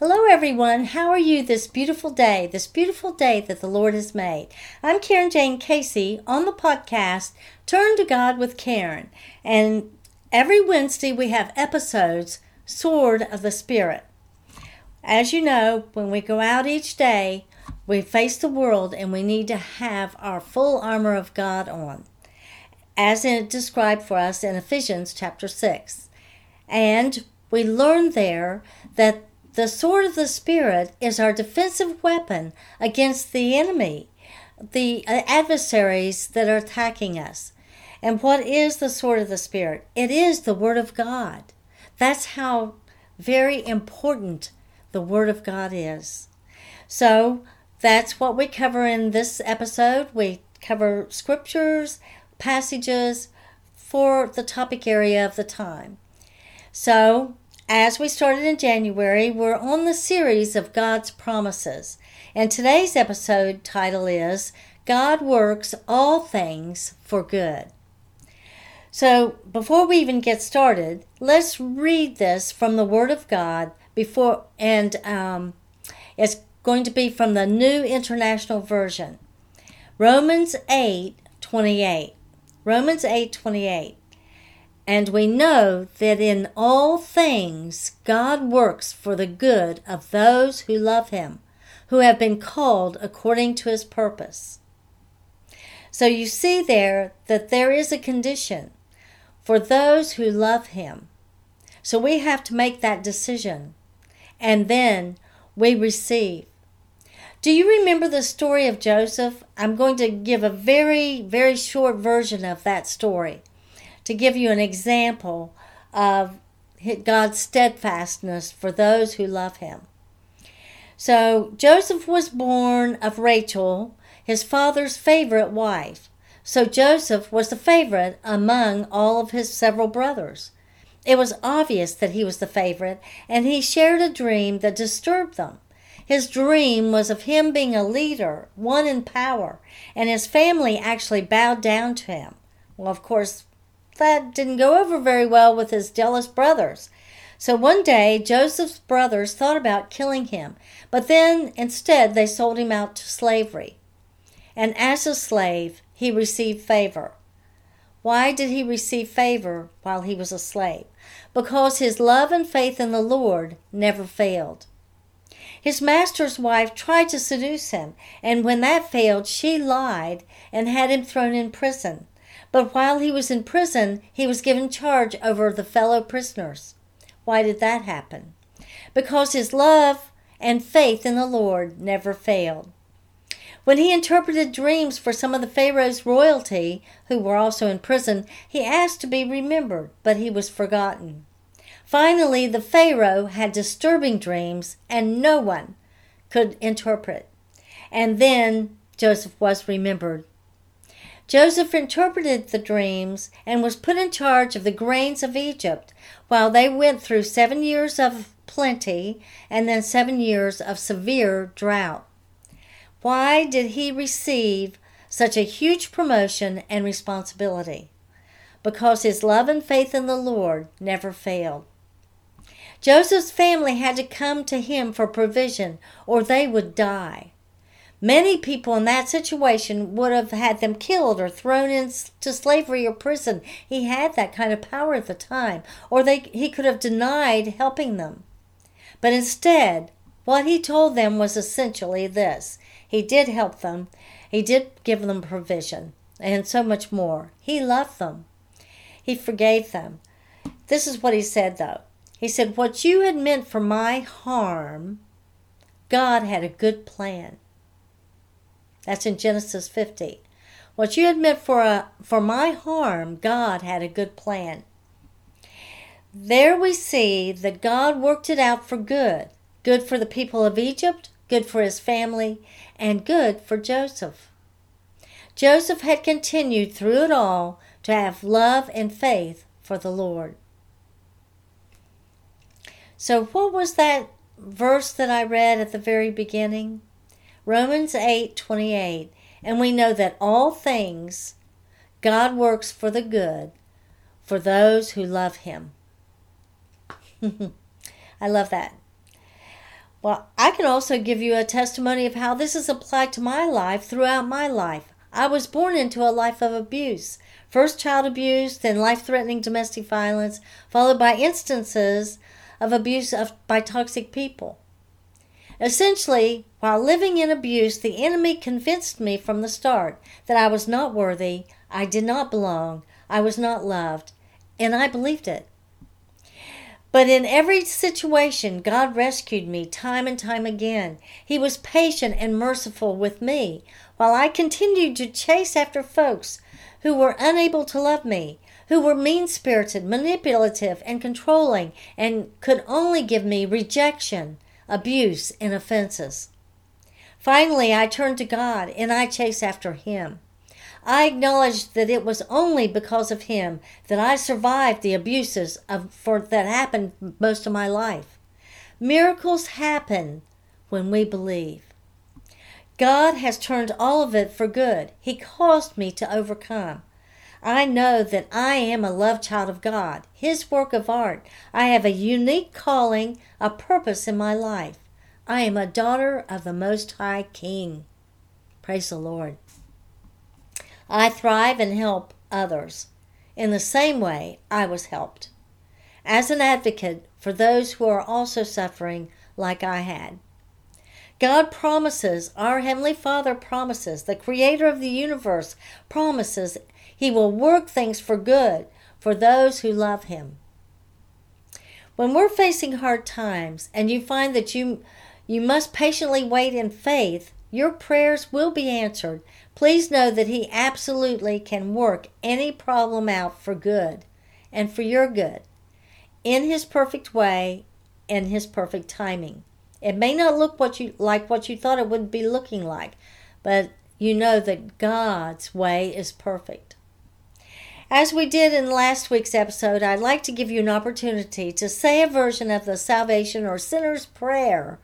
Hello, everyone. How are you this beautiful day, this beautiful day that the Lord has made? I'm Karen Jane Casey on the podcast Turn to God with Karen. And every Wednesday we have episodes, Sword of the Spirit. As you know, when we go out each day, we face the world and we need to have our full armor of God on, as it described for us in Ephesians chapter 6. And we learn there that the sword of the Spirit is our defensive weapon against the enemy, the uh, adversaries that are attacking us. And what is the sword of the Spirit? It is the Word of God. That's how very important the Word of God is. So that's what we cover in this episode. We cover scriptures, passages for the topic area of the time. So as we started in January, we're on the series of God's promises. And today's episode title is God Works All Things for Good. So, before we even get started, let's read this from the Word of God before, and um, it's going to be from the New International Version. Romans 8 28. Romans 8 28. And we know that in all things God works for the good of those who love Him, who have been called according to His purpose. So you see there that there is a condition for those who love Him. So we have to make that decision. And then we receive. Do you remember the story of Joseph? I'm going to give a very, very short version of that story to give you an example of God's steadfastness for those who love him. So Joseph was born of Rachel, his father's favorite wife. So Joseph was the favorite among all of his several brothers. It was obvious that he was the favorite, and he shared a dream that disturbed them. His dream was of him being a leader, one in power, and his family actually bowed down to him. Well, of course, that didn't go over very well with his jealous brothers. So one day, Joseph's brothers thought about killing him, but then instead they sold him out to slavery. And as a slave, he received favor. Why did he receive favor while he was a slave? Because his love and faith in the Lord never failed. His master's wife tried to seduce him, and when that failed, she lied and had him thrown in prison. But while he was in prison, he was given charge over the fellow prisoners. Why did that happen? Because his love and faith in the Lord never failed. When he interpreted dreams for some of the Pharaoh's royalty, who were also in prison, he asked to be remembered, but he was forgotten. Finally, the Pharaoh had disturbing dreams, and no one could interpret. And then Joseph was remembered. Joseph interpreted the dreams and was put in charge of the grains of Egypt while they went through seven years of plenty and then seven years of severe drought. Why did he receive such a huge promotion and responsibility? Because his love and faith in the Lord never failed. Joseph's family had to come to him for provision or they would die. Many people in that situation would have had them killed or thrown into slavery or prison. He had that kind of power at the time, or they, he could have denied helping them. But instead, what he told them was essentially this He did help them, he did give them provision, and so much more. He loved them, he forgave them. This is what he said, though. He said, What you had meant for my harm, God had a good plan. That's in Genesis 50. What you had meant for, a, for my harm, God had a good plan. There we see that God worked it out for good good for the people of Egypt, good for his family, and good for Joseph. Joseph had continued through it all to have love and faith for the Lord. So, what was that verse that I read at the very beginning? Romans 8 28. And we know that all things God works for the good for those who love Him. I love that. Well, I can also give you a testimony of how this is applied to my life throughout my life. I was born into a life of abuse. First child abuse, then life threatening domestic violence, followed by instances of abuse of, by toxic people. Essentially, while living in abuse, the enemy convinced me from the start that I was not worthy, I did not belong, I was not loved, and I believed it. But in every situation, God rescued me time and time again. He was patient and merciful with me while I continued to chase after folks who were unable to love me, who were mean spirited, manipulative, and controlling, and could only give me rejection, abuse, and offenses. Finally, I turned to God and I chased after Him. I acknowledged that it was only because of him that I survived the abuses of, for, that happened most of my life. Miracles happen when we believe. God has turned all of it for good. He caused me to overcome. I know that I am a loved child of God, His work of art. I have a unique calling, a purpose in my life. I am a daughter of the Most High King. Praise the Lord. I thrive and help others. In the same way, I was helped. As an advocate for those who are also suffering like I had. God promises, our Heavenly Father promises, the Creator of the universe promises He will work things for good for those who love Him. When we're facing hard times and you find that you, you must patiently wait in faith, your prayers will be answered Please know that He absolutely can work any problem out for good and for your good in His perfect way and His perfect timing. It may not look what you like what you thought it would be looking like, but you know that God's way is perfect. As we did in last week's episode, I'd like to give you an opportunity to say a version of the salvation or sinner's prayer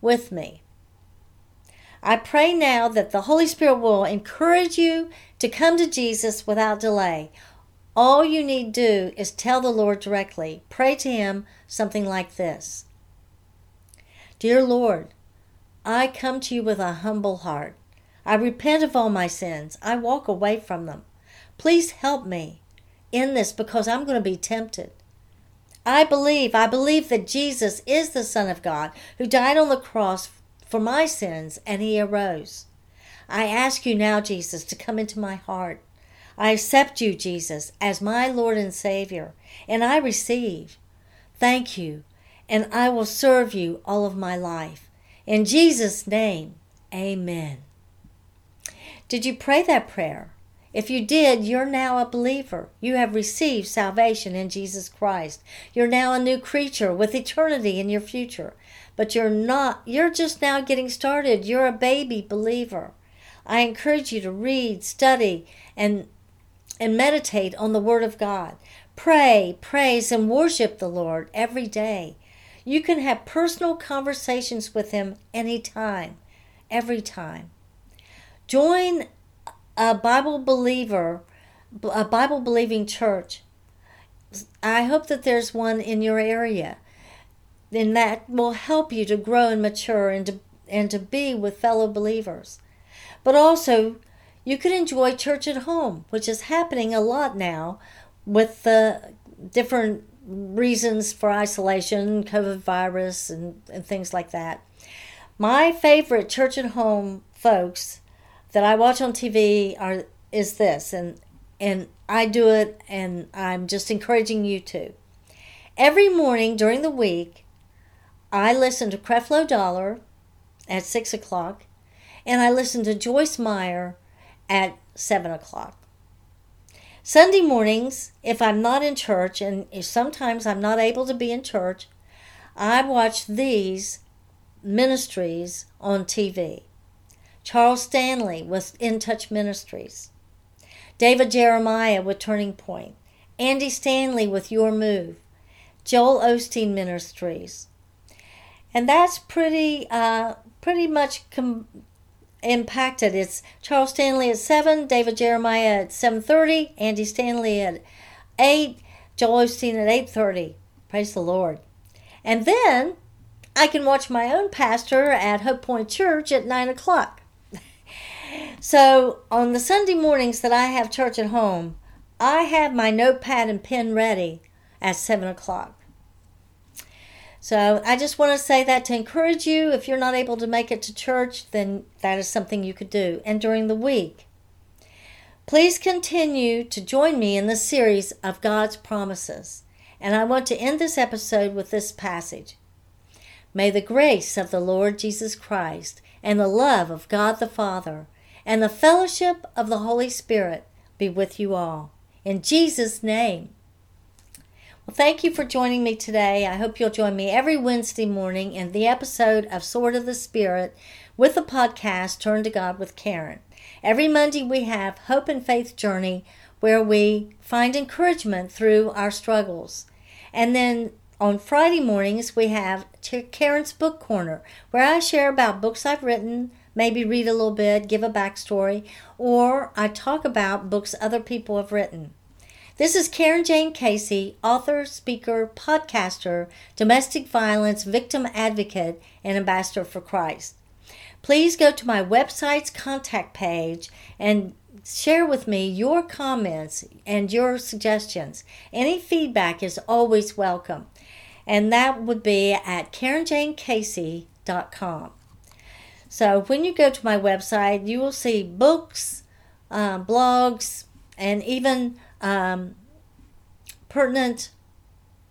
with me. I pray now that the Holy Spirit will encourage you to come to Jesus without delay. All you need do is tell the Lord directly. Pray to Him something like this Dear Lord, I come to you with a humble heart. I repent of all my sins. I walk away from them. Please help me in this because I'm going to be tempted. I believe, I believe that Jesus is the Son of God who died on the cross for my sins, and he arose. I ask you now, Jesus, to come into my heart. I accept you, Jesus, as my Lord and Savior, and I receive. Thank you, and I will serve you all of my life. In Jesus' name, amen. Did you pray that prayer? If you did, you're now a believer. You have received salvation in Jesus Christ. You're now a new creature with eternity in your future but you're not, you're just now getting started. You're a baby believer. I encourage you to read, study, and, and meditate on the Word of God. Pray, praise, and worship the Lord every day. You can have personal conversations with Him anytime, every time. Join a Bible believer, a Bible believing church. I hope that there's one in your area then that will help you to grow and mature and to, and to be with fellow believers. But also, you could enjoy church at home, which is happening a lot now with the different reasons for isolation, COVID virus, and, and things like that. My favorite church at home folks that I watch on TV are is this, and and I do it, and I'm just encouraging you to. Every morning during the week, I listen to Creflo Dollar at 6 o'clock, and I listen to Joyce Meyer at 7 o'clock. Sunday mornings, if I'm not in church, and sometimes I'm not able to be in church, I watch these ministries on TV. Charles Stanley with In Touch Ministries, David Jeremiah with Turning Point, Andy Stanley with Your Move, Joel Osteen Ministries, and that's pretty uh, pretty much com- impacted. It's Charles Stanley at seven, David Jeremiah at seven thirty, Andy Stanley at eight, Joel Osteen at eight thirty. Praise the Lord. And then I can watch my own pastor at Hope Point Church at 9 o'clock. So on the Sunday mornings that I have church at home, I have my notepad and pen ready at 7 o'clock. So I just want to say that to encourage you. If you're not able to make it to church, then that is something you could do. And during the week, please continue to join me in the series of God's promises. And I want to end this episode with this passage. May the grace of the Lord Jesus Christ and the love of God the Father and the fellowship of the Holy Spirit be with you all. In Jesus' name. Well, thank you for joining me today. I hope you'll join me every Wednesday morning in the episode of Sword of the Spirit with the podcast Turn to God with Karen. Every Monday we have Hope and Faith Journey where we find encouragement through our struggles. And then on Friday mornings, we have Karen's Book Corner, where I share about books I've written, maybe read a little bit, give a backstory, or I talk about books other people have written. This is Karen Jane Casey, author, speaker, podcaster, domestic violence victim advocate, and ambassador for Christ. Please go to my website's contact page and share with me your comments and your suggestions. Any feedback is always welcome and that would be at KarenJaneCasey.com. So when you go to my website, you will see books, uh, blogs, and even um, pertinent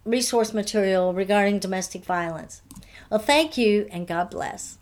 resource material regarding domestic violence. Well, thank you and God bless.